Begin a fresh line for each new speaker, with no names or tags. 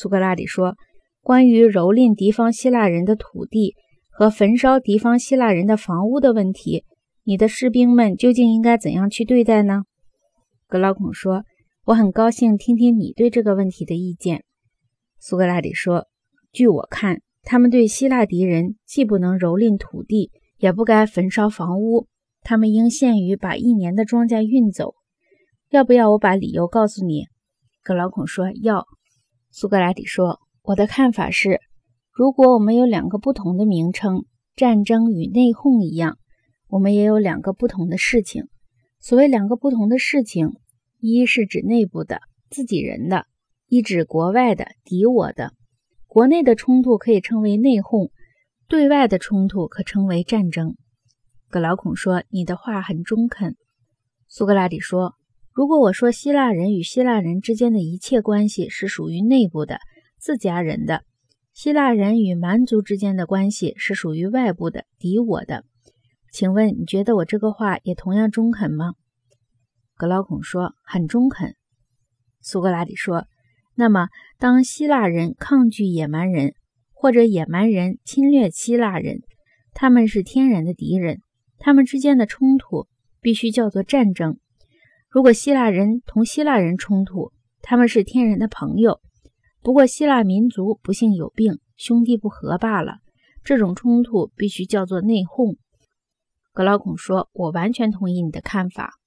苏格拉底说：“关于蹂躏敌方希腊人的土地和焚烧敌方希腊人的房屋的问题，你的士兵们究竟应该怎样去对待呢？”格劳孔说：“我很高兴听听你对这个问题的意见。”苏格拉底说：“据我看，他们对希腊敌人既不能蹂躏土地，也不该焚烧房屋。他们应限于把一年的庄稼运走。要不要我把理由告诉你？”格劳孔说：“要。”苏格拉底说：“我的看法是，如果我们有两个不同的名称，战争与内讧一样，我们也有两个不同的事情。所谓两个不同的事情，一是指内部的自己人的，一指国外的敌我的。国内的冲突可以称为内讧，对外的冲突可称为战争。”格劳孔说：“你的话很中肯。”苏格拉底说。如果我说希腊人与希腊人之间的一切关系是属于内部的自家人的，希腊人与蛮族之间的关系是属于外部的敌我的，请问你觉得我这个话也同样中肯吗？格劳孔说很中肯。苏格拉底说，那么当希腊人抗拒野蛮人，或者野蛮人侵略希腊人，他们是天然的敌人，他们之间的冲突必须叫做战争。如果希腊人同希腊人冲突，他们是天然的朋友。不过希腊民族不幸有病，兄弟不和罢了。这种冲突必须叫做内讧。格老孔说：“我完全同意你的看法。”